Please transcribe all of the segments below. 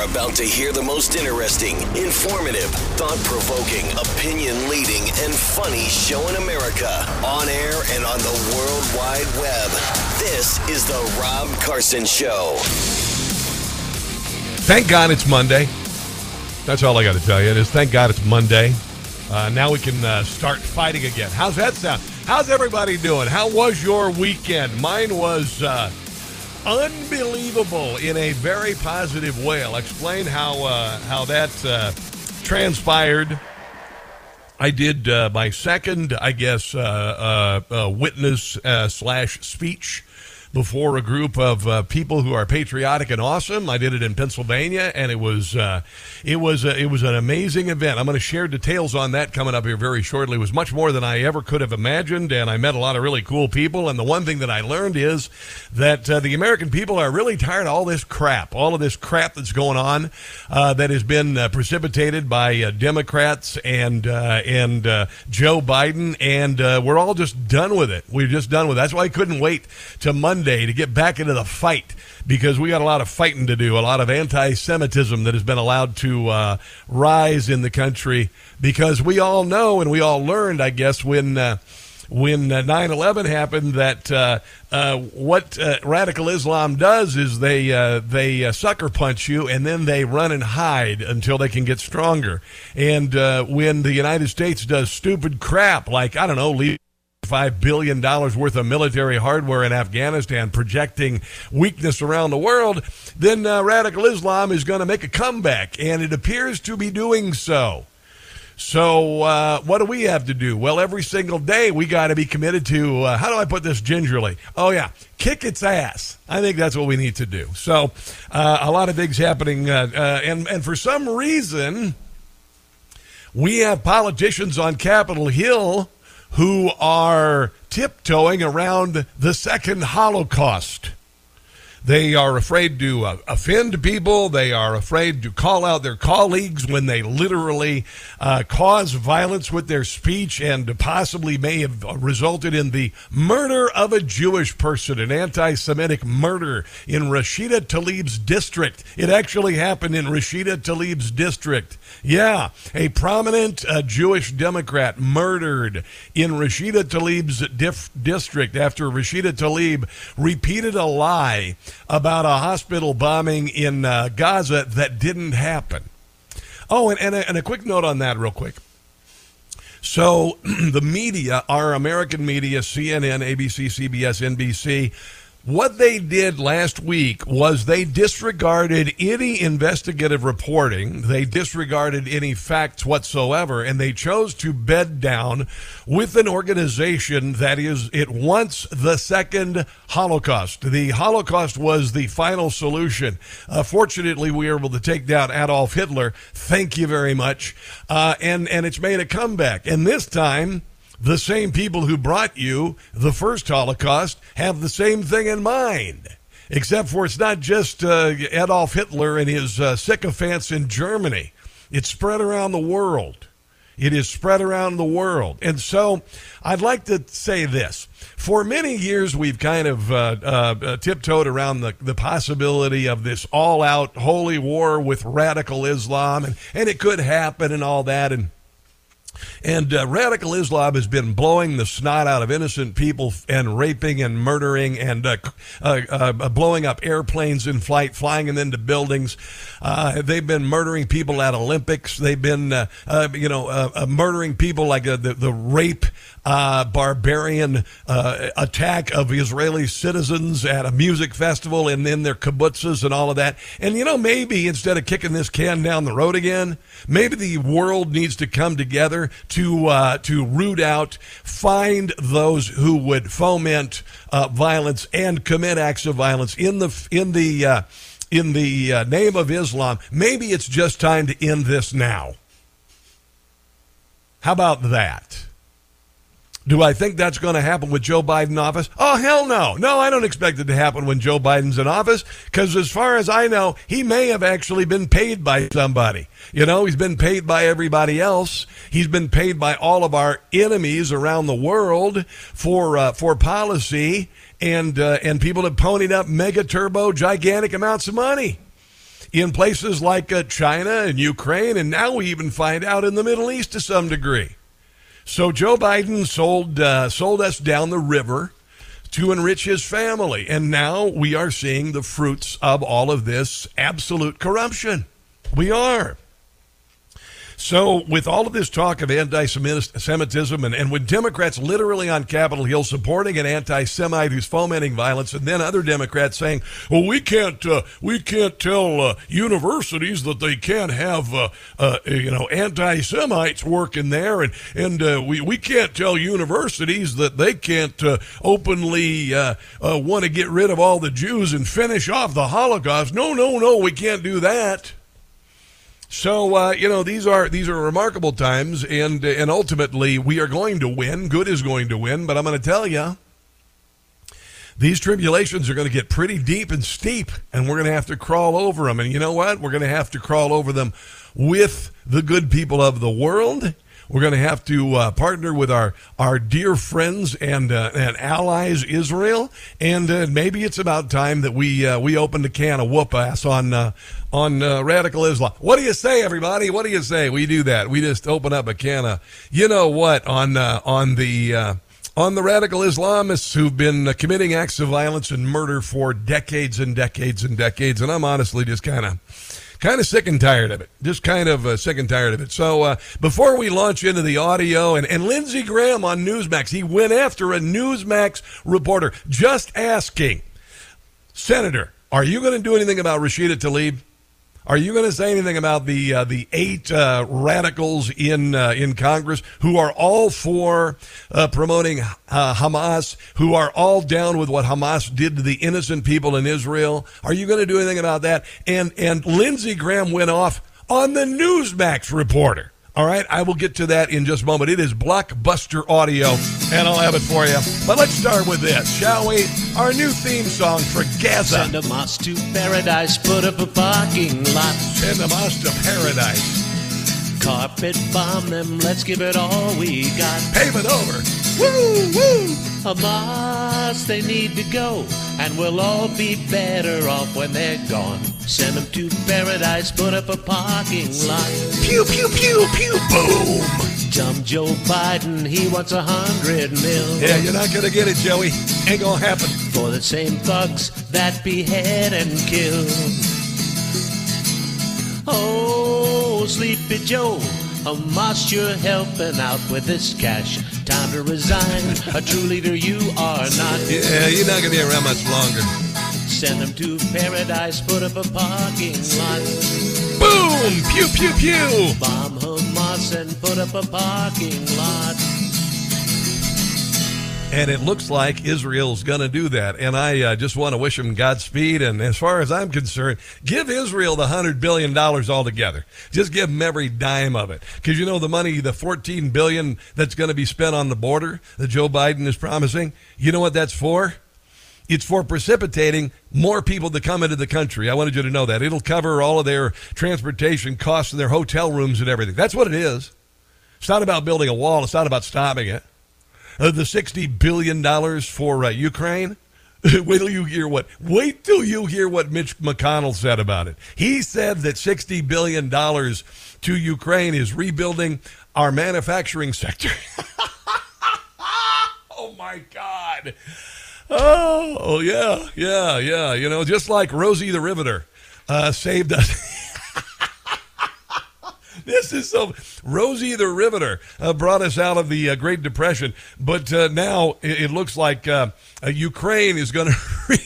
Are about to hear the most interesting, informative, thought provoking, opinion leading, and funny show in America on air and on the World Wide Web. This is The Rob Carson Show. Thank God it's Monday. That's all I got to tell you. Is thank God it's Monday. Uh, now we can uh, start fighting again. How's that sound? How's everybody doing? How was your weekend? Mine was uh, unbelievable in a very positive way. I'll explain how uh, how that uh, transpired. I did uh, my second, I guess, uh, uh, uh, witness slash speech before a group of uh, people who are patriotic and awesome. I did it in Pennsylvania, and it was uh, it was uh, it was an amazing event. I'm going to share details on that coming up here very shortly. It was much more than I ever could have imagined, and I met a lot of really cool people. And the one thing that I learned is that uh, the American people are really tired of all this crap, all of this crap that's going on uh, that has been precipitated by Democrats and and Joe Biden, and we're all just done with it. We're just done with it. That's why I couldn't wait to Monday to get back into the fight because we got a lot of fighting to do, a lot of anti-Semitism that has been allowed to uh, rise in the country because we all know and we all learned, I guess, when. Uh, when uh, 9/11 happened, that uh, uh, what uh, radical Islam does is they uh, they uh, sucker punch you and then they run and hide until they can get stronger. And when the United States does stupid crap like I don't know, leave $5 billion worth of military hardware in Afghanistan, projecting weakness around the world, then uh, radical Islam is going to make a comeback, and it appears to be doing so. So, uh, what do we have to do? Well, every single day we got to be committed to, uh, how do I put this gingerly? Oh, yeah, kick its ass. I think that's what we need to do. So, uh, a lot of things happening, uh, uh, and, and for some reason, we have politicians on Capitol Hill who are tiptoeing around the second Holocaust. They are afraid to uh, offend people. They are afraid to call out their colleagues when they literally uh, cause violence with their speech and possibly may have resulted in the murder of a Jewish person, an anti Semitic murder in Rashida Tlaib's district. It actually happened in Rashida Tlaib's district. Yeah, a prominent uh, Jewish Democrat murdered in Rashida Tlaib's district after Rashida Tlaib repeated a lie about a hospital bombing in uh, Gaza that didn't happen. Oh, and, and, a, and a quick note on that, real quick. So, the media, our American media, CNN, ABC, CBS, NBC, what they did last week was they disregarded any investigative reporting. They disregarded any facts whatsoever, and they chose to bed down with an organization that is, it wants the second Holocaust. The Holocaust was the final solution. Uh, fortunately, we were able to take down Adolf Hitler. Thank you very much. Uh, and, and it's made a comeback. And this time, the same people who brought you the first Holocaust have the same thing in mind. Except for it's not just uh, Adolf Hitler and his uh, sycophants in Germany. It's spread around the world. It is spread around the world. And so I'd like to say this. For many years, we've kind of uh, uh, tiptoed around the, the possibility of this all out holy war with radical Islam, and, and it could happen and all that. And and uh, radical Islam has been blowing the snot out of innocent people and raping and murdering and uh, uh, uh blowing up airplanes in flight, flying them into buildings. Uh, they've been murdering people at Olympics. They've been, uh, you know, murdering people like the, the rape uh, barbarian uh, attack of Israeli citizens at a music festival and then their kibbutzes and all of that. And you know, maybe instead of kicking this can down the road again, maybe the world needs to come together to uh, to root out, find those who would foment uh, violence and commit acts of violence in the in the uh, in the uh, name of Islam, maybe it's just time to end this now. How about that? Do I think that's going to happen with Joe Biden in office? Oh, hell no. No, I don't expect it to happen when Joe Biden's in office because, as far as I know, he may have actually been paid by somebody. You know, he's been paid by everybody else. He's been paid by all of our enemies around the world for uh, for policy, and uh, and people have ponied up mega turbo gigantic amounts of money in places like uh, China and Ukraine, and now we even find out in the Middle East to some degree. So Joe Biden sold uh, sold us down the river to enrich his family, and now we are seeing the fruits of all of this absolute corruption. We are. So, with all of this talk of anti Semitism, and, and with Democrats literally on Capitol Hill supporting an anti Semite who's fomenting violence, and then other Democrats saying, well, we can't, uh, we can't tell uh, universities that they can't have, uh, uh you know, anti Semites working there, and, and uh, we, we can't tell universities that they can't uh, openly want to get rid of all the Jews and finish off the Holocaust. No, no, no, we can't do that. So uh, you know these are these are remarkable times, and and ultimately we are going to win. Good is going to win, but I'm going to tell you, these tribulations are going to get pretty deep and steep, and we're going to have to crawl over them. And you know what? We're going to have to crawl over them with the good people of the world we're going to have to uh, partner with our, our dear friends and, uh, and allies, Israel. And uh, maybe it's about time that we, uh, we opened a can of whoop ass on, uh, on uh, radical Islam. What do you say, everybody? What do you say? We do that. We just open up a can of, you know what, on, on the, on the radical Islamists who've been committing acts of violence and murder for decades and decades and decades. And I'm honestly just kind of kind of sick and tired of it. Just kind of uh, sick and tired of it. So uh, before we launch into the audio, and, and Lindsey Graham on Newsmax, he went after a Newsmax reporter just asking, Senator, are you going to do anything about Rashida Tlaib? Are you going to say anything about the uh, the eight uh, radicals in uh, in Congress who are all for uh, promoting uh, Hamas, who are all down with what Hamas did to the innocent people in Israel? Are you going to do anything about that? And and Lindsey Graham went off on the Newsmax reporter all right, I will get to that in just a moment. It is blockbuster audio, and I'll have it for you. But let's start with this, shall we? Our new theme song for Gaza. Send Hamas to paradise, put up a parking lot. Send Hamas to paradise. Carpet bomb them, let's give it all we got. Pave it over. Woo, woo. Hamas, they need to go, and we'll all be better off when they're gone. Send them to paradise, put up a parking lot. Pew, pew, pew, pew, boom. Dumb Joe Biden, he wants a hundred mil. Yeah, you're not gonna get it, Joey. Ain't gonna happen. For the same thugs that behead and kill. Oh, Sleepy Joe, A Hamas, you're helping out with this cash. Time to resign. A true leader you are not. Yeah, you're not gonna be around much longer. Send them to paradise, put up a parking lot. Boom! Pew, pew, pew! Bomb Hamas and put up a parking lot. And it looks like Israel's going to do that. And I uh, just want to wish them Godspeed. And as far as I'm concerned, give Israel the $100 billion altogether. Just give them every dime of it. Because you know the money, the 14 billion that's going to be spent on the border that Joe Biden is promising, you know what that's for? It's for precipitating more people to come into the country. I wanted you to know that. It'll cover all of their transportation costs and their hotel rooms and everything. That's what it is. It's not about building a wall. It's not about stopping it uh, the sixty billion dollars for uh, Ukraine. wait till you hear what. Wait till you hear what Mitch McConnell said about it. He said that sixty billion dollars to Ukraine is rebuilding our manufacturing sector. oh my God. Oh, oh yeah, yeah, yeah. You know, just like Rosie the Riveter uh, saved us. this is so. Rosie the Riveter uh, brought us out of the uh, Great Depression, but uh, now it, it, looks like uh, uh, Ukraine is going to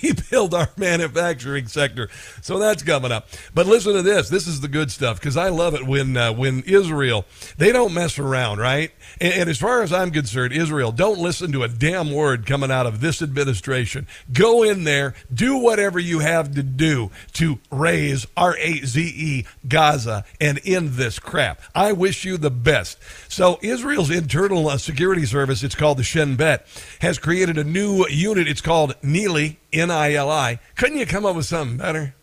rebuild our manufacturing sector. So that's coming up. But listen to this. This is the good stuff because I love it when uh, when Israel they don't mess around, right? And, and as far as I'm concerned, Israel don't listen to a damn word coming out of this administration. Go in there, do whatever you have to do to raise R A Z E Gaza and end this crap. I wish you the best. So Israel's internal uh, security service, it's called the Shin Bet, has created a new unit. It's called Nili N I L I. Couldn't you come up with something better?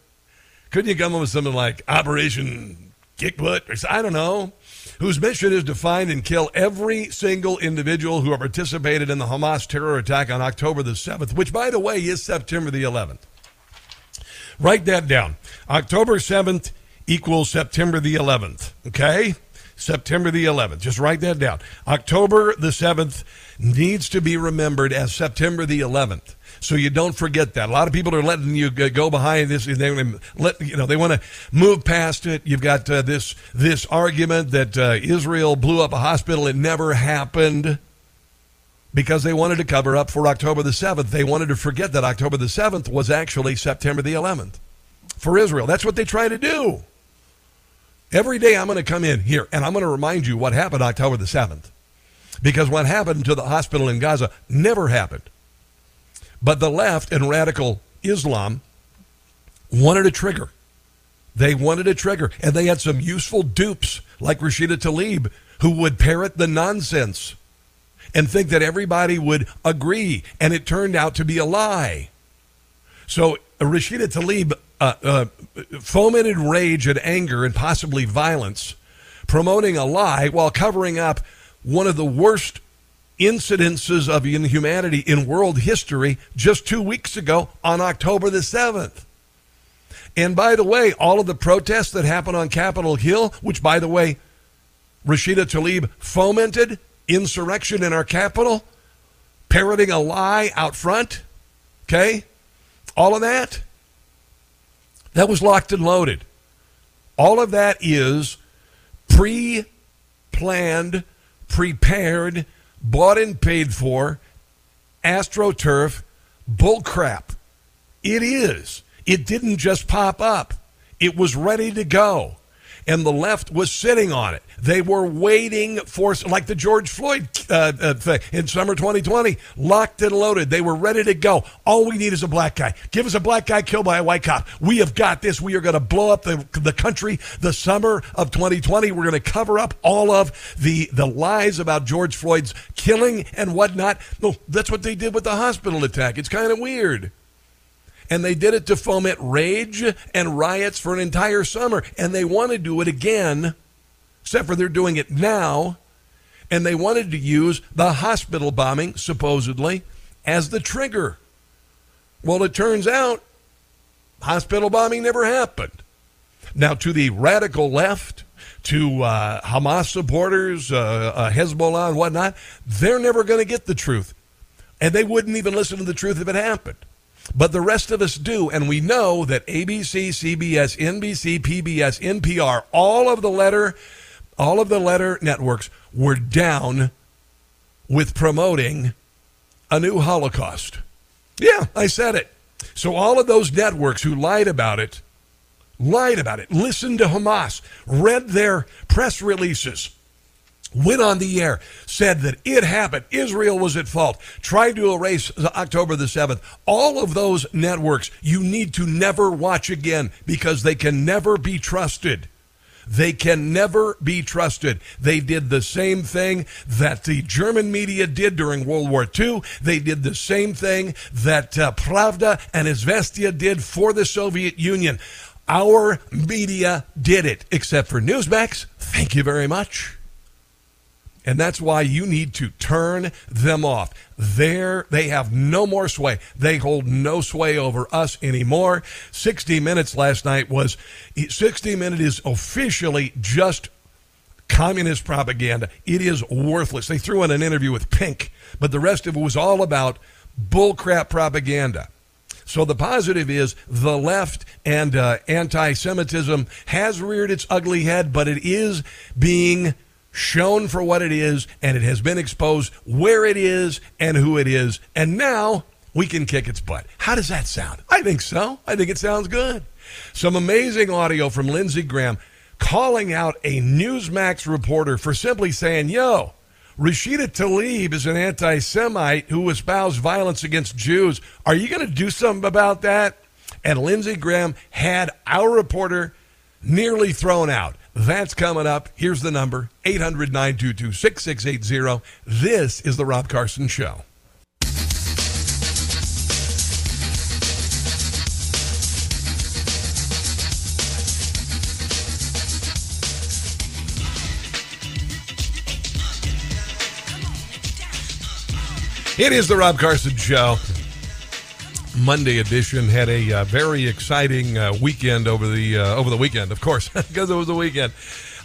Couldn't you come up with something like Operation Kickbutt or I don't know? Whose mission is to find and kill every single individual who participated in the Hamas terror attack on October the 7th, which, by the way, is September the 11th. Write that down. October 7th equals September the 11th. Okay? September the 11th. Just write that down. October the 7th needs to be remembered as September the 11th. So you don't forget that. A lot of people are letting you go behind this. They let you know they want to move past it. You've got uh, this this argument that uh, Israel blew up a hospital. It never happened because they wanted to cover up for October the 7th. They wanted to forget that October the 7th was actually September the 11th for Israel. That's what they try to do. Every day I'm going to come in here and I'm going to remind you what happened October the 7th. Because what happened to the hospital in Gaza never happened. But the left and radical Islam wanted a trigger. They wanted a trigger. And they had some useful dupes like Rashida Tlaib who would parrot the nonsense and think that everybody would agree. And it turned out to be a lie. So Rashida Tlaib uh, uh, fomented rage and anger and possibly violence, promoting a lie while covering up one of the worst incidences of inhumanity in world history just two weeks ago on October the 7th. And by the way, all of the protests that happened on Capitol Hill, which by the way, Rashida Tlaib fomented insurrection in our capital, parroting a lie out front, okay? All of that, that was locked and loaded. All of that is pre planned, prepared, bought and paid for, astroturf, bullcrap. It is. It didn't just pop up, it was ready to go. And the left was sitting on it. They were waiting for, like the George Floyd uh, uh, thing in summer 2020, locked and loaded. They were ready to go. All we need is a black guy. Give us a black guy killed by a white cop. We have got this. We are going to blow up the, the country the summer of 2020. We're going to cover up all of the, the lies about George Floyd's killing and whatnot. No, that's what they did with the hospital attack. It's kind of weird and they did it to foment rage and riots for an entire summer, and they want to do it again except for they're doing it now. And they wanted to use the hospital bombing, supposedly, as the trigger. Well, it turns out hospital bombing never happened. Now, to the radical left, to uh, Hamas supporters, uh, uh, Hezbollah, and whatnot, they're never going to get the truth. And they wouldn't even listen to the truth if it happened. But the rest of us do. And we know that ABC, CBS, NBC, PBS, NPR, all of the letter all of the letter networks were down with promoting a new Holocaust. Yeah, I said it. So all of those networks who lied about it, lied about it, listened to Hamas, read their press releases, went on the air, said that it happened, Israel was at fault, tried to erase October the 7th. All of those networks you need to never watch again because they can never be trusted. They can never be trusted. They did the same thing that the German media did during World War II. They did the same thing that uh, Pravda and Izvestia did for the Soviet Union. Our media did it, except for Newsmax. Thank you very much. And that's why you need to turn them off. There, they have no more sway. They hold no sway over us anymore. 60 Minutes last night was 60 Minutes is officially just communist propaganda. It is worthless. They threw in an interview with Pink, but the rest of it was all about bullcrap propaganda. So the positive is the left and uh, anti Semitism has reared its ugly head, but it is being shown for what it is, and it has been exposed where it is and who it is. And now we can kick its butt. How does that sound? I think so. I think it sounds good. Some amazing audio from Lindsey Graham calling out a Newsmax reporter for simply saying, yo, Rashida Tlaib is an anti Semite who espoused violence against Jews. Are you going to do something about that? And Lindsey Graham had our reporter nearly thrown out. That's coming up. Here's the number 800 922 6680. This is The Rob Carson Show. It is the Rob Carson Show. Monday edition had a uh, very exciting uh, weekend over the uh, over the weekend, of course, because it was a weekend.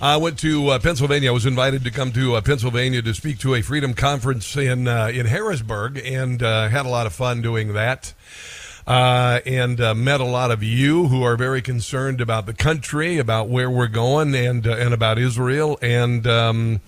I went to uh, Pennsylvania. I was invited to come to uh, Pennsylvania to speak to a freedom conference in uh, in Harrisburg, and had a lot of fun doing that. and met a lot of you who are very concerned about the country, about where we're going, and and about Israel. And um,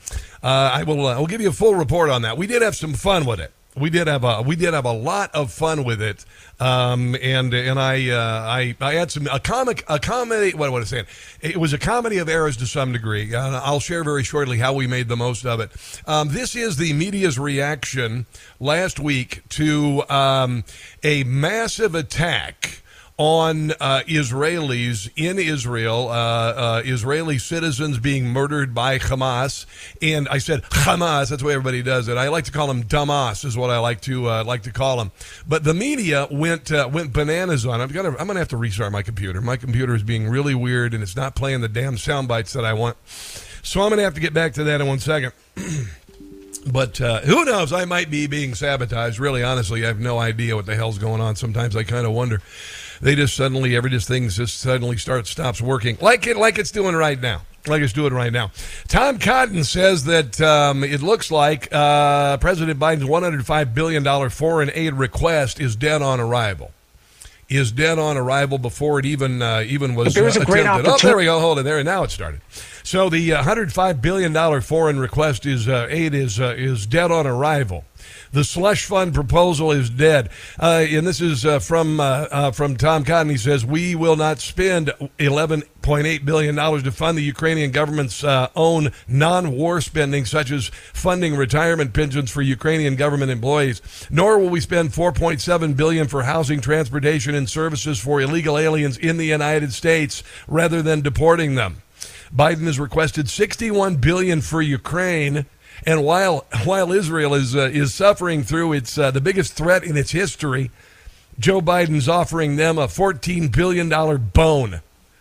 I will I will give you a full report on that. We did have some fun with it we did have a we did have a lot of fun with it, um, and and I uh, I I had some a comic a comedy what was I saying? It was a comedy of errors to some degree. Uh, I'll share very shortly how we made the most of it. Um, this is the media's reaction last week to um, a massive attack on uh, Israelis in Israel, uh, uh, Israeli citizens being murdered by Hamas. And I said Hamas. That's the way everybody does it. I like to call them Damas, is what I like to uh, like to call them. But the media went uh, went bananas on. I've got. To, I'm going to have to restart my computer. My computer is being really weird, and it's not playing the damn sound bites that I want. So I'm going to have to get back to that in one second. But uh, who knows? I might be being sabotaged. Really, honestly, I have no idea what the hell's going on. Sometimes I kind of wonder they just suddenly every just things just suddenly starts stops working like it like it's doing right now like it's doing right now. Tom Cotton says that um, it looks like uh, President Biden's $105 billion foreign aid request is dead on arrival. Is dead on arrival before it even uh, even was there was uh, a great attempted. Oh, there we go. Hold it there. And now it started. So the uh, 105 billion dollar foreign request is uh, aid is uh, is dead on arrival. The slush fund proposal is dead. Uh, and this is uh, from uh, uh from Tom Cotton. He says we will not spend 11.8 billion dollars to fund the Ukrainian government's uh, own non-war spending, such as funding retirement pensions for Ukrainian government employees. Nor will we spend 4.7 billion for housing, transportation, and services for illegal aliens in the United States, rather than deporting them. Biden has requested 61 billion for Ukraine and while while Israel is uh, is suffering through its uh, the biggest threat in its history, Joe Biden's offering them a 14 billion dollar bone.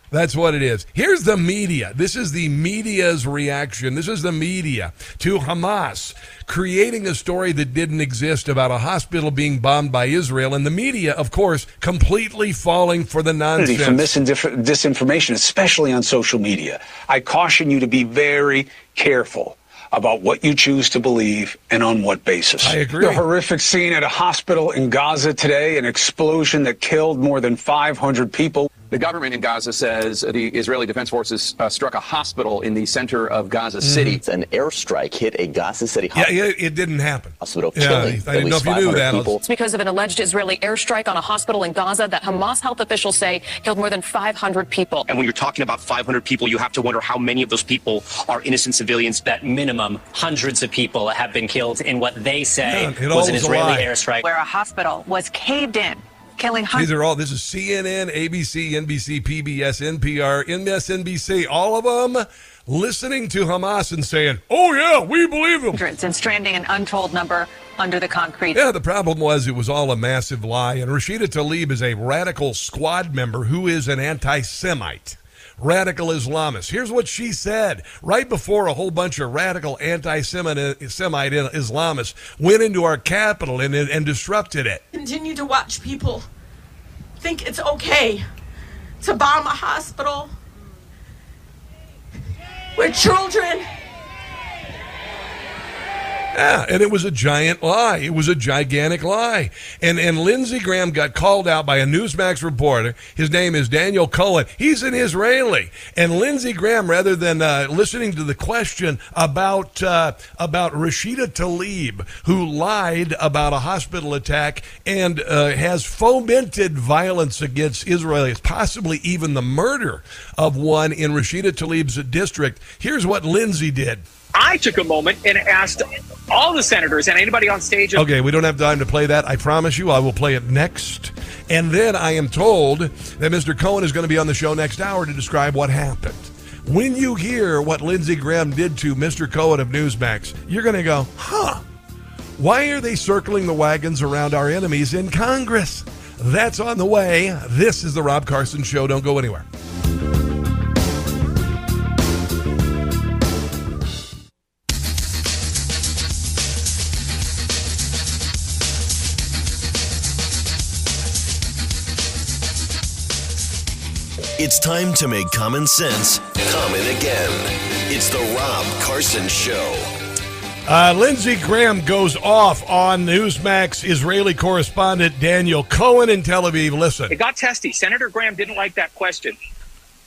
That's what it is. Here's the media. This is the media's reaction. This is the media to Hamas creating a story that didn't exist about a hospital being bombed by Israel, and the media, of course, completely falling for the nonsense. From disinformation, especially on social media. I caution you to be very careful about what you choose to believe and on what basis. I agree. The horrific scene at a hospital in Gaza today, an explosion that killed more than 500 people. The government in Gaza says the Israeli Defense Forces uh, struck a hospital in the center of Gaza City. Mm. An airstrike hit a Gaza City hospital. Yeah, it, it didn't happen. Hospital yeah, killing I didn't know if you knew that. People. It's because of an alleged Israeli airstrike on a hospital in Gaza that Hamas health officials say killed more than 500 people. And when you're talking about 500 people, you have to wonder how many of those people are innocent civilians. That minimum, hundreds of people have been killed in what they say yeah, was an Israeli airstrike. Where a hospital was caved in killing hundreds. These are all. This is CNN, ABC, NBC, PBS, NPR, MSNBC. All of them listening to Hamas and saying, "Oh yeah, we believe them." And stranding an untold number under the concrete. Yeah, the problem was it was all a massive lie. And Rashida Tlaib is a radical squad member who is an anti-Semite radical Islamists. Here's what she said right before a whole bunch of radical anti Semite Islamists went into our capital and, and disrupted it. Continue to watch people think it's okay to bomb a hospital where children Yeah, and it was a giant lie. It was a gigantic lie. And and Lindsey Graham got called out by a Newsmax reporter. His name is Daniel Cohen. He's an Israeli. And Lindsey Graham, rather than uh, listening to the question about uh, about Rashida Tlaib, who lied about a hospital attack and uh, has fomented violence against Israelis, possibly even the murder of one in Rashida Tlaib's district. Here's what Lindsey did. I took a moment and asked all the senators and anybody on stage. Okay, we don't have time to play that. I promise you, I will play it next. And then I am told that Mr. Cohen is going to be on the show next hour to describe what happened. When you hear what Lindsey Graham did to Mr. Cohen of Newsmax, you're going to go, huh, why are they circling the wagons around our enemies in Congress? That's on the way. This is the Rob Carson Show. Don't go anywhere. It's time to make common sense common again. It's the Rob Carson Show. Uh, Lindsey Graham goes off on Newsmax Israeli correspondent Daniel Cohen in Tel Aviv. Listen. It got testy. Senator Graham didn't like that question.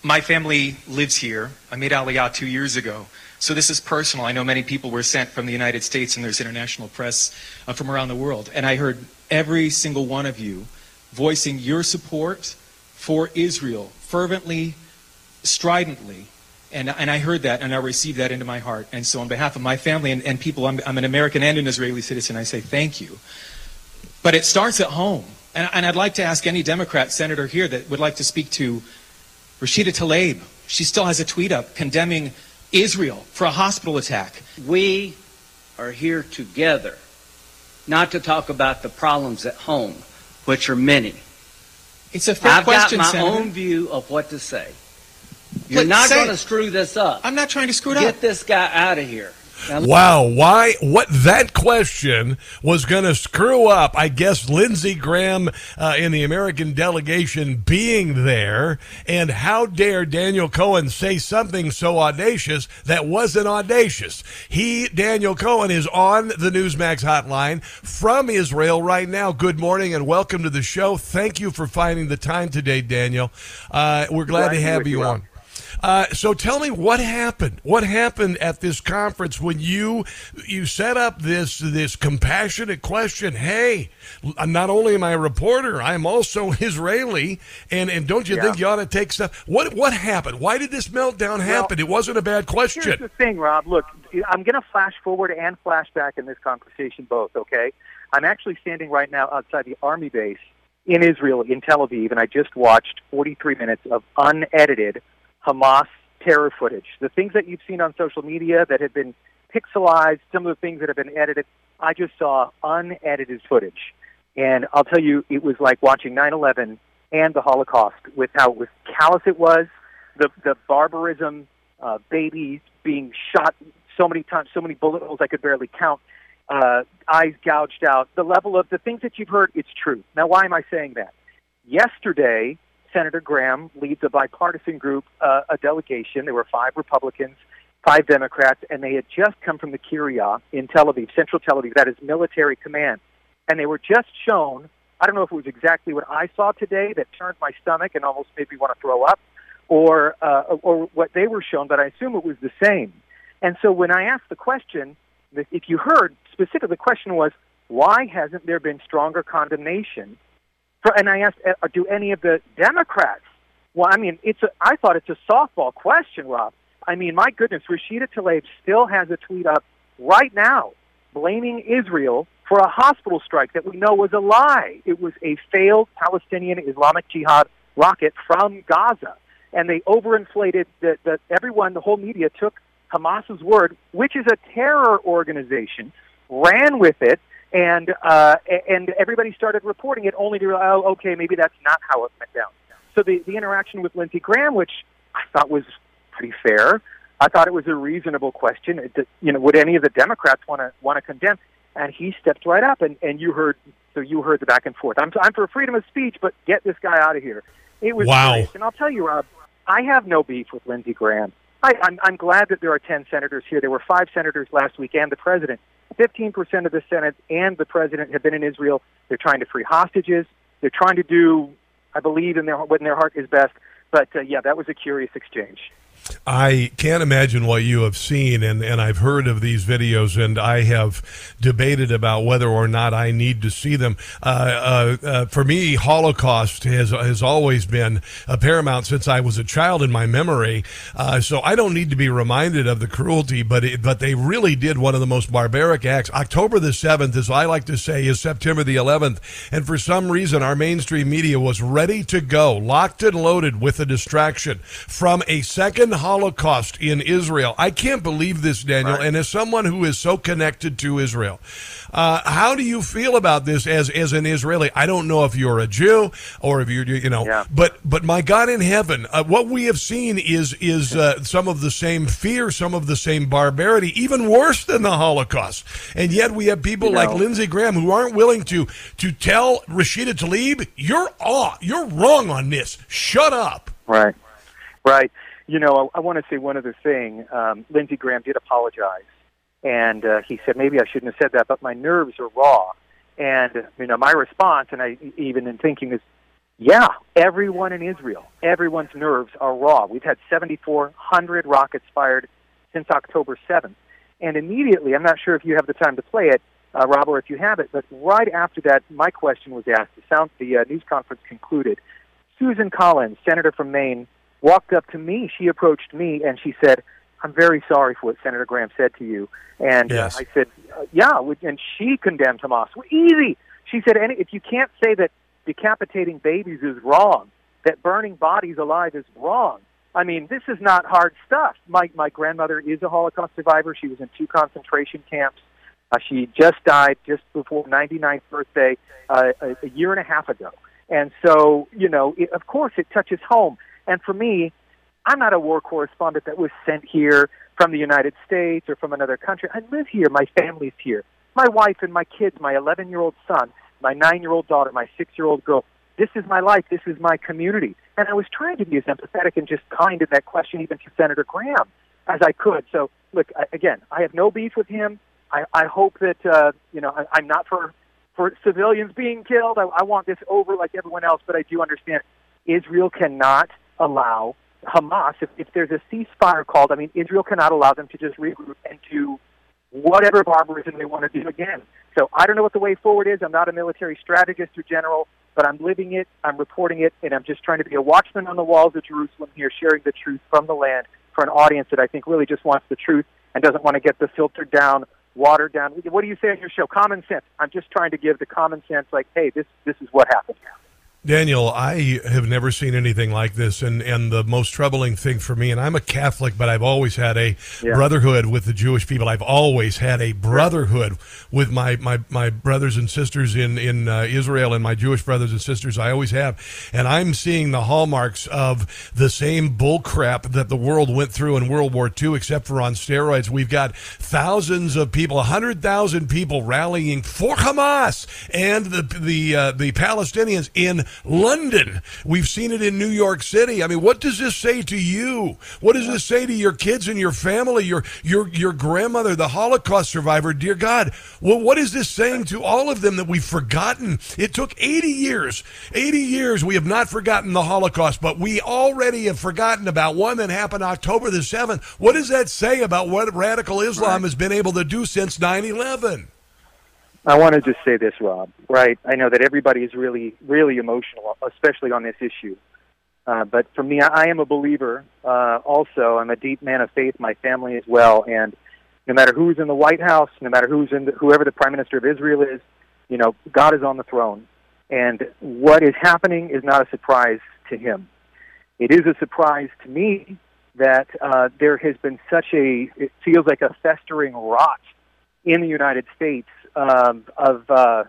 My family lives here. I made Aliyah two years ago. So this is personal. I know many people were sent from the United States, and there's international press uh, from around the world. And I heard every single one of you voicing your support for Israel fervently, stridently. And, and I heard that and I received that into my heart. And so, on behalf of my family and, and people, I'm, I'm an American and an Israeli citizen, I say thank you. But it starts at home. And, and I'd like to ask any Democrat senator here that would like to speak to Rashida Tlaib. She still has a tweet up condemning Israel for a hospital attack. We are here together not to talk about the problems at home, which are many. It's a fair I've question, got my Senator. own view of what to say. You're not going to screw this up. I'm not trying to screw it Get up. Get this guy out of here. Wow, why? What that question was going to screw up? I guess Lindsey Graham uh, in the American delegation being there, and how dare Daniel Cohen say something so audacious that wasn't audacious? He, Daniel Cohen, is on the Newsmax hotline from Israel right now. Good morning and welcome to the show. Thank you for finding the time today, Daniel. Uh, we're glad, Glad to have you you, on. Uh, so tell me what happened. What happened at this conference when you you set up this this compassionate question? Hey, not only am I a reporter, I'm also Israeli, and and don't you Yeah. think you ought to take stuff? What what happened? Why did this meltdown happen? it wasn't a bad Here's question. the thing, Rob. Look, I'm going to flash forward and flash back in this conversation both, okay? I'm actually standing right now outside the Army base in Israel, in Tel Aviv, and I just watched 43 minutes of unedited Hamas terror footage. The things that you've seen on social media that have been pixelized, some of the things that have been edited, I just saw unedited footage. And I'll tell you, it was like watching 9 11 and the Holocaust with how it was callous it was, the, the barbarism, uh, babies being shot so many times, so many bullet holes I could barely count, uh, eyes gouged out. The level of the things that you've heard, it's true. Now, why am I saying that? Yesterday, Senator Graham leads a bipartisan group, uh, a delegation. There were five Republicans, five Democrats, and they had just come from the Kiryat in Tel Aviv, central Tel Aviv. That is military command. And they were just shown, I don't know if it was exactly what I saw today that turned my stomach and almost made me want to throw up, or, uh, or what they were shown, but I assume it was the same. And so when I asked the question, if you heard specifically, the question was, why hasn't there been stronger condemnation? For, and I asked, uh, do any of the Democrats? Well, I mean, it's a, I thought it's a softball question, Rob. I mean, my goodness, Rashida Tlaib still has a tweet up right now blaming Israel for a hospital strike that we know was a lie. It was a failed Palestinian Islamic Jihad rocket from Gaza. And they overinflated that the, everyone, the whole media took Hamas's word, which is a terror organization, ran with it, and uh, and everybody started reporting it only to realize, oh, okay, maybe that's not how it went down. So the, the interaction with Lindsey Graham, which I thought was pretty fair, I thought it was a reasonable question. It, you know, would any of the Democrats want to want to condemn? And he stepped right up, and, and you heard so you heard the back and forth. I'm I'm for freedom of speech, but get this guy out of here. It was Wow. great. And I'll tell you, Rob, I have no beef with Lindsey Graham. I, I'm, I'm glad that there are 10 senators here. There were five senators last week and the president. 15% of the Senate and the president have been in Israel. They're trying to free hostages. They're trying to do, I believe, in their what in their heart is best. But uh, yeah, that was a curious exchange. I can't imagine what you have seen, and, and I've heard of these videos, and I have debated about whether or not I need to see them. Uh, uh, uh, for me, Holocaust has has always been a paramount since I was a child in my memory. Uh, so I don't need to be reminded of the cruelty, but it, but they really did one of the most barbaric acts. October the seventh, as I like to say, is September the eleventh, and for some reason, our mainstream media was ready to go, locked and loaded with a distraction from a second Holocaust in Israel. I can't believe this, Daniel. Right. And as someone who is so connected to Israel, uh, how do you feel about this as as an Israeli? I don't know if you're a Jew or if you're you know, yeah. but but my God in heaven, uh, what we have seen is is uh, some of the same fear, some of the same barbarity, even worse than the Holocaust. And yet we have people you like Lindsey Graham who aren't willing to to tell Rashida Tlaib, "You're off, you're wrong on this. Shut up." Right, right. You know, I, I want to say one other thing. Um, Lindsey Graham did apologize, and uh, he said maybe I shouldn't have said that, but my nerves are raw. And you know, my response, and I even in thinking is, yeah, everyone in Israel, everyone's nerves are raw. We've had 7,400 rockets fired since October 7th, and immediately, I'm not sure if you have the time to play it, uh, Rob, or if you have it, but right after that, my question was asked. The sound, the uh, news conference concluded. Susan Collins, senator from Maine, walked up to me. She approached me and she said, "I'm very sorry for what Senator Graham said to you." And uh, yes. I said, uh, "Yeah," and she condemned Hamas. Well, easy. She said, "Any if you can't say that decapitating babies is wrong, that burning bodies alive is wrong." I mean, this is not hard stuff. My my grandmother is a Holocaust survivor. She was in two concentration camps. Uh, she just died just before 99th birthday uh, a, a year and a half ago. And so, you know, it, of course, it touches home. And for me, I'm not a war correspondent that was sent here from the United States or from another country. I live here. My family's here. My wife and my kids, my 11 year old son, my nine year old daughter, my six year old girl. This is my life. This is my community. And I was trying to be as empathetic and just kind in that question, even to Senator Graham, as I could. So, look, again, I have no beef with him. I, I hope that, uh, you know, I, I'm not for, for civilians being killed. I, I want this over like everyone else, but I do understand Israel cannot allow Hamas, if, if there's a ceasefire called, I mean, Israel cannot allow them to just regroup and do whatever barbarism they want to do again. So I don't know what the way forward is. I'm not a military strategist or general, but I'm living it, I'm reporting it, and I'm just trying to be a watchman on the walls of Jerusalem here, sharing the truth from the land for an audience that I think really just wants the truth and doesn't want to get the filtered down, watered down. What do you say on your show? Common sense. I'm just trying to give the common sense, like, hey, this this is what happened here. Daniel, I have never seen anything like this, and, and the most troubling thing for me, and I'm a Catholic, but I've always had a yeah. brotherhood with the Jewish people. I've always had a brotherhood with my, my, my brothers and sisters in in uh, Israel and my Jewish brothers and sisters. I always have, and I'm seeing the hallmarks of the same bullcrap that the world went through in World War II, except for on steroids. We've got thousands of people, hundred thousand people rallying for Hamas and the the uh, the Palestinians in London. We've seen it in New York City. I mean, what does this say to you? What does this say to your kids and your family, your your your grandmother, the Holocaust survivor? Dear God, well, what is this saying to all of them that we've forgotten? It took 80 years. 80 years we have not forgotten the Holocaust, but we already have forgotten about one that happened October the 7th. What does that say about what radical Islam right. has been able to do since 9/11? I want to just say this, Rob. Right? I know that everybody is really, really emotional, especially on this issue. Uh, but for me, I, I am a believer. Uh, also, I'm a deep man of faith. My family as well. And no matter who's in the White House, no matter who's in the, whoever the Prime Minister of Israel is, you know, God is on the throne. And what is happening is not a surprise to Him. It is a surprise to me that uh, there has been such a, it feels like a festering rot in the United States um, of uh,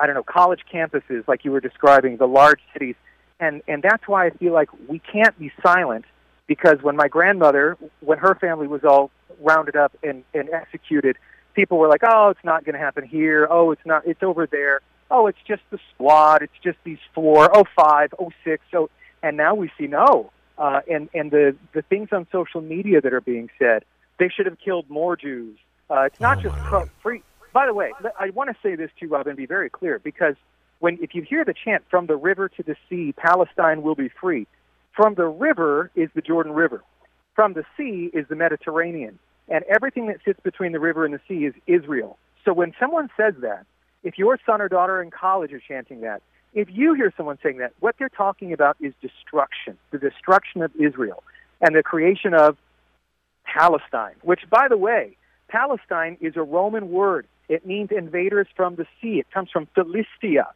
I don't know college campuses, like you were describing, the large cities, and and that's why I feel like we can't be silent because when my grandmother, when her family was all rounded up and, and executed, people were like, "Oh, it's not going to happen here. Oh, it's not. It's over there. Oh, it's just the squad. It's just these four. Oh, five. Oh, six. So, and now we see no. Uh, and and the the things on social media that are being said, they should have killed more Jews. Uh, it's not oh, just pro- free By the way, I want to say this too, Rob, and be very clear because when if you hear the chant from the river to the sea, Palestine will be free. From the river is the Jordan River. From the sea is the Mediterranean. And everything that sits between the river and the sea is Israel. So when someone says that, if your son or daughter in college is chanting that, if you hear someone saying that, what they're talking about is destruction, the destruction of Israel and the creation of Palestine, which, by the way, Palestine is a Roman word. It means invaders from the sea. It comes from Philistia.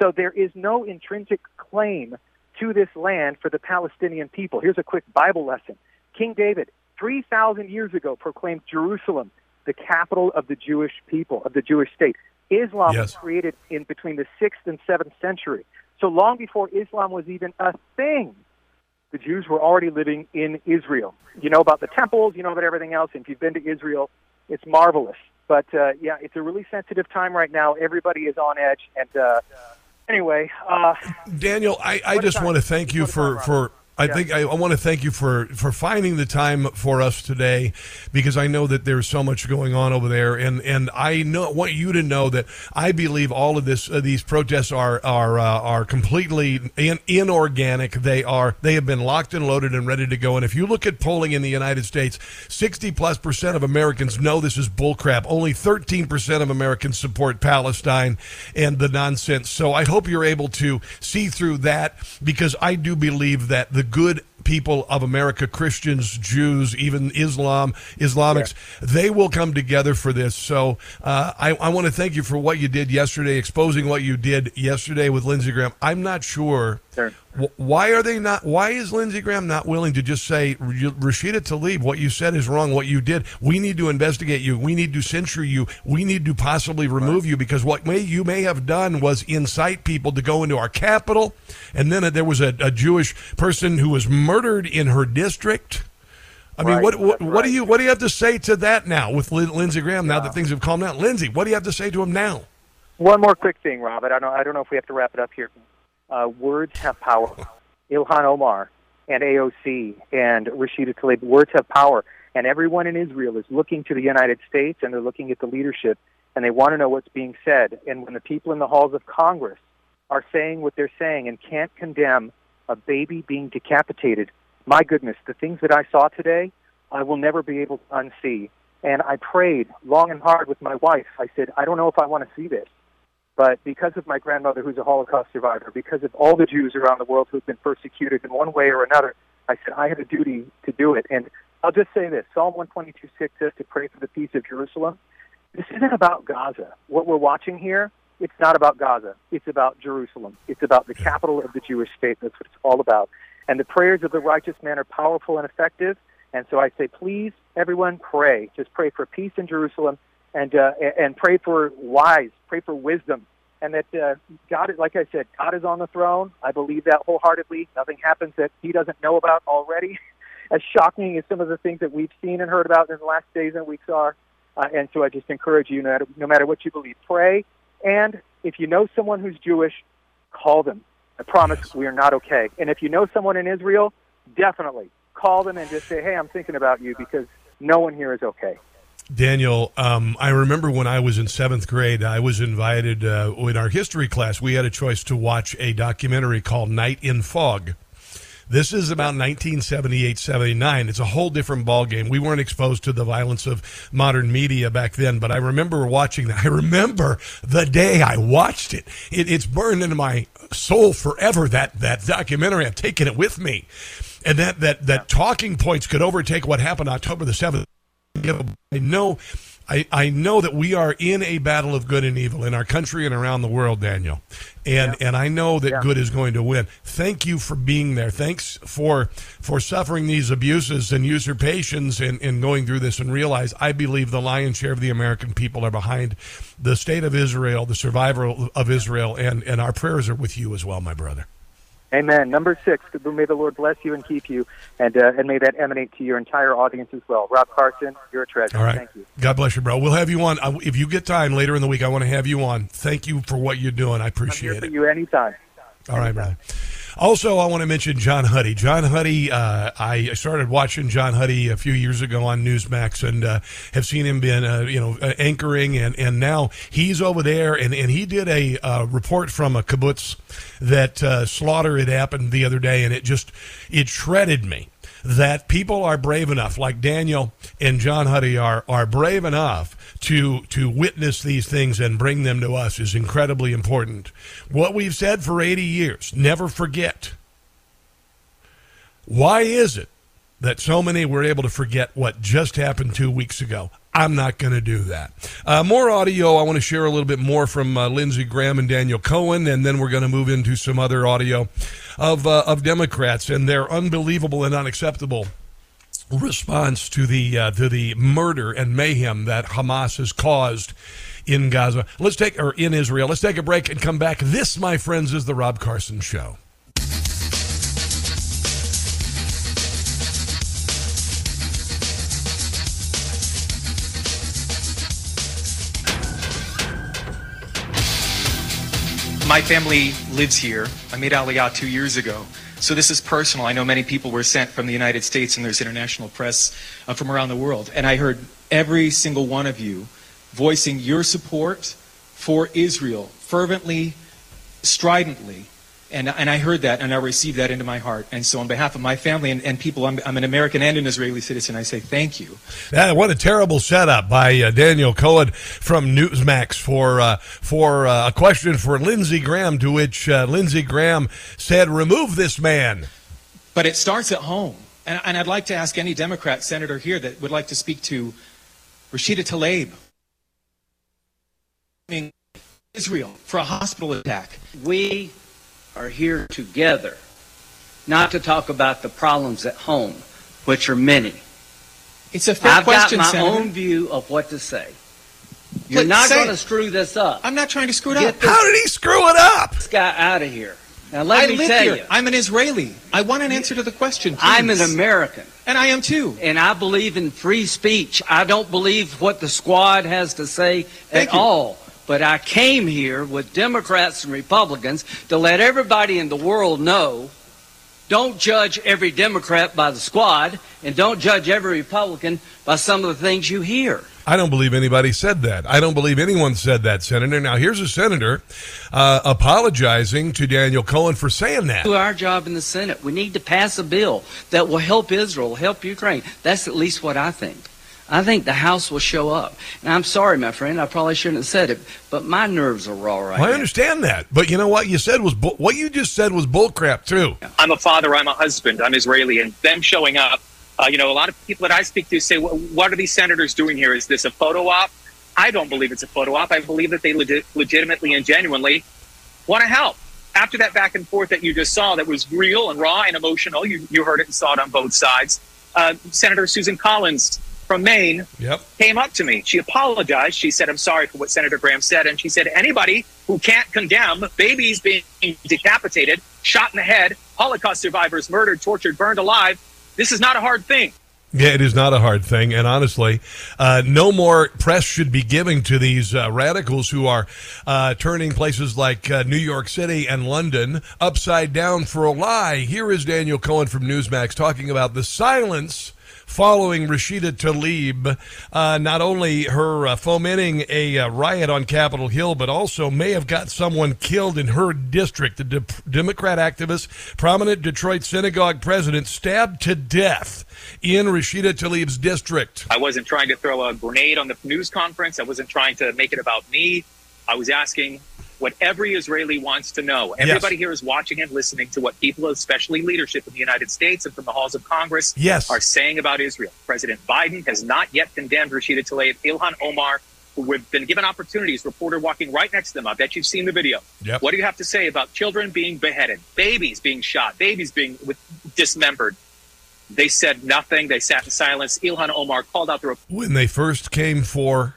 So there is no intrinsic claim to this land for the Palestinian people. Here's a quick Bible lesson. King David, 3,000 years ago, proclaimed Jerusalem the capital of the Jewish people, of the Jewish state. Islam yes. was created in between the 6th and 7th century. So long before Islam was even a thing, the Jews were already living in Israel. You know about the temples, you know about everything else, and if you've been to Israel, it's marvelous. But uh, yeah, it's a really sensitive time right now. Everybody is on edge, and uh, anyway, uh, Daniel, I, I just want to thank you for for I yeah. think I, I, want to thank you for, for finding the time for us today because I know that there's so much going on over there, and, and I know want you to know that I believe all of this uh, these protests are are uh, are completely in, inorganic. They are they have been locked and loaded and ready to go. And if you look at polling in the United States, 60 plus percent of Americans know this is bullcrap. Only 13 percent of Americans support Palestine and the nonsense. So I hope you're able to see through that because I do believe that the good people of America, Christians, Jews, even Islam, Islamics, yeah. they will come together for this. So uh, I, I want to thank you for what you did yesterday, exposing what you did yesterday with Lindsey Graham. I'm not sure sure. Why are they not? Why is Lindsey Graham not willing to just say, Rashida Tlaib, what you said is wrong. What you did, we need to investigate you. We need to censure you. We need to possibly remove right. you because what may you may have done was incite people to go into our capital, and then uh, there was a, a Jewish person who was murdered in her district. I mean, right, what what, what do you what do you have to say to that now with Lindsey Graham? Now that things have calmed down, Lindsey, what do you have to say to him now? One more quick thing, Rob. I don't I don't know if we have to wrap it up here uh, words have power. Ilhan Omar and AOC and Rashida Tlaib, words have power. And everyone in Israel is looking to the United States and they're looking at the leadership and they want to know what's being said. And when the people in the halls of Congress are saying what they're saying and can't condemn a baby being decapitated, my goodness, the things that I saw today, I will never be able to unsee. And I prayed long and hard with my wife. I said, I don't know if I want to see this. But because of my grandmother, who's a Holocaust survivor, because of all the Jews around the world who've been persecuted in one way or another, I said I had a duty to do it. And I'll just say this Psalm 122 6 says to pray for the peace of Jerusalem. This isn't about Gaza. What we're watching here, it's not about Gaza. It's about Jerusalem. It's about the capital of the Jewish state. That's what it's all about. And the prayers of the righteous man are powerful and effective. And so I say, please, everyone, pray. Just pray for peace in Jerusalem and uh, and pray for wise, pray for wisdom, and that uh, God, like I said, God is on the throne. I believe that wholeheartedly. Nothing happens that He doesn't know about already. As shocking as some of the things that we've seen and heard about in the last days and weeks are, uh, and so I just encourage you, no matter, no matter what you believe, pray. And if you know someone who's Jewish, call them. I promise yes. we are not okay. And if you know someone in Israel, definitely call them and just say, "Hey, I'm thinking about you," because no one here is okay. Daniel, um, I remember when I was in seventh grade, I was invited uh, in our history class. We had a choice to watch a documentary called Night and Fog. This is about 1978, 79. It's a whole different ballgame. We weren't exposed to the violence of modern media back then, but I remember watching that. I remember the day I watched it. it it's burned into my soul forever, that, that documentary. I've taken it with me. And that, that, that talking points could overtake what happened October the 7th. I know, I, I know that we are in a battle of good and evil in our country and around the world, Daniel, and yeah. and I know that yeah. good is going to win. Thank you for being there. Thanks for for suffering these abuses and usurpations and, and going through this and realize I believe the lion's share of the American people are behind the state of Israel, the survival of Israel, and and our prayers are with you as well, my brother. Amen. Number six, may the Lord bless you and keep you, and uh, and may that emanate to your entire audience as well. Rob Carson, you're a treasure. All right. Thank you. God bless you, bro. We'll have you on if you get time later in the week. I want to have you on. Thank you for what you're doing. I appreciate it. You anytime. All right, brother. Also, I want to mention John Huddy. John Huddy, uh, I started watching John Huddy a few years ago on Newsmax and uh, have seen him been, uh, you know, anchoring, and, and now he's over there, and, and he did a uh, report from a kibbutz that uh, slaughter had happened the other day, and it just it shredded me that people are brave enough, like Daniel and John Huddy are, are brave enough to to witness these things and bring them to us is incredibly important. What we've said for 80 years, never forget. Why is it that so many were able to forget what just happened two weeks ago? I'm not going to do that. Uh, more audio. I want to share a little bit more from uh, Lindsey Graham and Daniel Cohen, and then we're going to move into some other audio of uh, of Democrats and their unbelievable and unacceptable response to the uh, to the murder and mayhem that Hamas has caused in Gaza. Let's take or in Israel. Let's take a break and come back. This, my friends, is the Rob Carson Show. My family lives here. I made Aliyah two years ago. So this is personal. I know many people were sent from the United States, and there's international press uh, from around the world. And I heard every single one of you voicing your support for Israel fervently, stridently, and, and I heard that and I received that into my heart. And so, on behalf of my family and, and people, I'm, I'm, an American and an Israeli citizen, I say thank you. Yeah, what a terrible setup by uh, Daniel Cohen from Newsmax for, uh, for uh, a question for Lindsey Graham, to which uh, Lindsey Graham said, Remove this man. But it starts at home. And, and I'd like to ask any Democrat senator here that would like to speak to Rashida Tlaib. Israel for a hospital attack. We are here together not to talk about the problems at home, which are many. It's a fair I've question, got my Senator. own view of what to say. You're not going to screw this up. I'm not trying to screw it Get up. How did he screw it up? This guy out of here. Now let I me live tell here. you, I'm an Israeli. I want an answer to the question. I'm an. American. And I am too. And I believe in free speech. I don't believe what the squad has to say Thank at you. all. But I came here with Democrats and Republicans to let everybody in the world know don't judge every Democrat by the squad, and don't judge every Republican by some of the things you hear. I don't believe anybody said that. I don't believe anyone said that, Senator. Now, here's a senator uh, apologizing to Daniel Cohen for saying that. Do our job in the Senate. We need to pass a bill that will help Israel, help Ukraine. That's at least what I think. I think the House will show up. And I'm sorry, my friend, I probably shouldn't have said it, but my nerves are raw right Well, I now. understand that, but you know what you said was bull- what you just said was bullcrap too. I'm a father, I'm a husband, I'm Israeli, and them showing up, uh, you know, a lot of people that I speak to say, "Wha- what are these senators doing here? Is this a photo op? I don't believe it's a photo op. I believe that they legit- legitimately and genuinely want to help. After that back and forth that you just saw, that was real and raw and emotional, you, you heard it and saw it on both sides. Uh, Senator Susan Collins from Maine Yep. came up to me. She apologized. She said, I'm sorry for what Senator Graham said. And she said, anybody who can't condemn babies being decapitated, shot in the head, Holocaust survivors murdered, tortured, burned alive, this is not a hard thing. Yeah, it is not a hard thing, and honestly, uh, no more press should be giving to these uh, radicals who are uh, turning places like uh, New York City and London upside down for a lie. Here is Daniel Cohen from Newsmax talking about the silence following Rashida Tlaib, uh, not only her uh, fomenting a uh, riot on Capitol Hill, but also may have got someone killed in her district. The de- Democrat activist, prominent Detroit synagogue president, stabbed to death in Rashida Tlaib's district. I wasn't trying to throw a grenade on the news conference. I wasn't trying to make it about me. I was asking what every Israeli wants to know. Everybody here is watching and listening to what people, especially leadership in the United States and from the halls of Congress, Yes. are saying about Israel. President Biden has not yet condemned Rashida Tlaib, Ilhan Omar, who have been given opportunities. Reporter walking right next to them. I bet you've seen the video. Yep. What do you have to say about children being beheaded, babies being shot, babies being with, dismembered? They said nothing. They sat in silence. Ilhan Omar called out the When they first came for,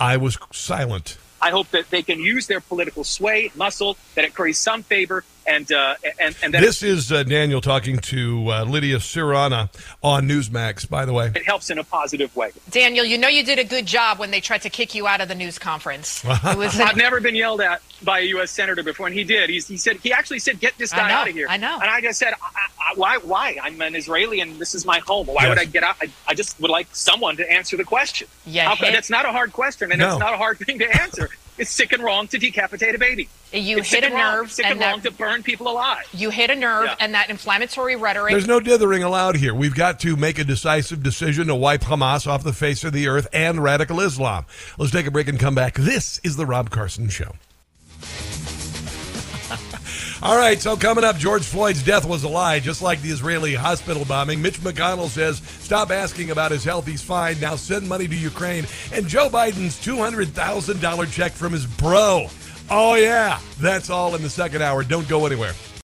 I was silent. I hope that they can use their political sway, muscle, that it curries some favor and uh, and and this is uh, Daniel talking to uh, Lydia Sirana on Newsmax. By the way, it helps in a positive way. Daniel, you know you did a good job when they tried to kick you out of the news conference. It was I've never been yelled at by a U.S. senator before, and he did. He's, he said he actually said, "Get this guy out of here." I know. And I just said, I, I, "Why? Why? I'm an Israeli, and this is my home. Why yes. would I get out? I, I, just would like someone to answer the question." Yeah, How, that's not a hard question, and no. it's not a hard thing to answer. It's sick and wrong to decapitate a baby. You it's hit a nerve. It's sick and, and wrong that, to burn people alive. You hit a nerve, yeah. and that inflammatory rhetoric. There's no dithering allowed here. We've got to make a decisive decision to wipe Hamas off the face of the earth and radical Islam. Let's take a break and come back. This is the Rob Carson Show. All right, so coming up, George Floyd's death was a lie, just like the Israeli hospital bombing. Mitch McConnell says, stop asking about his health, he's fine. Now send money to Ukraine. And Joe Biden's $200,000 check from his bro. Oh, yeah, that's all in the second hour. Don't go anywhere.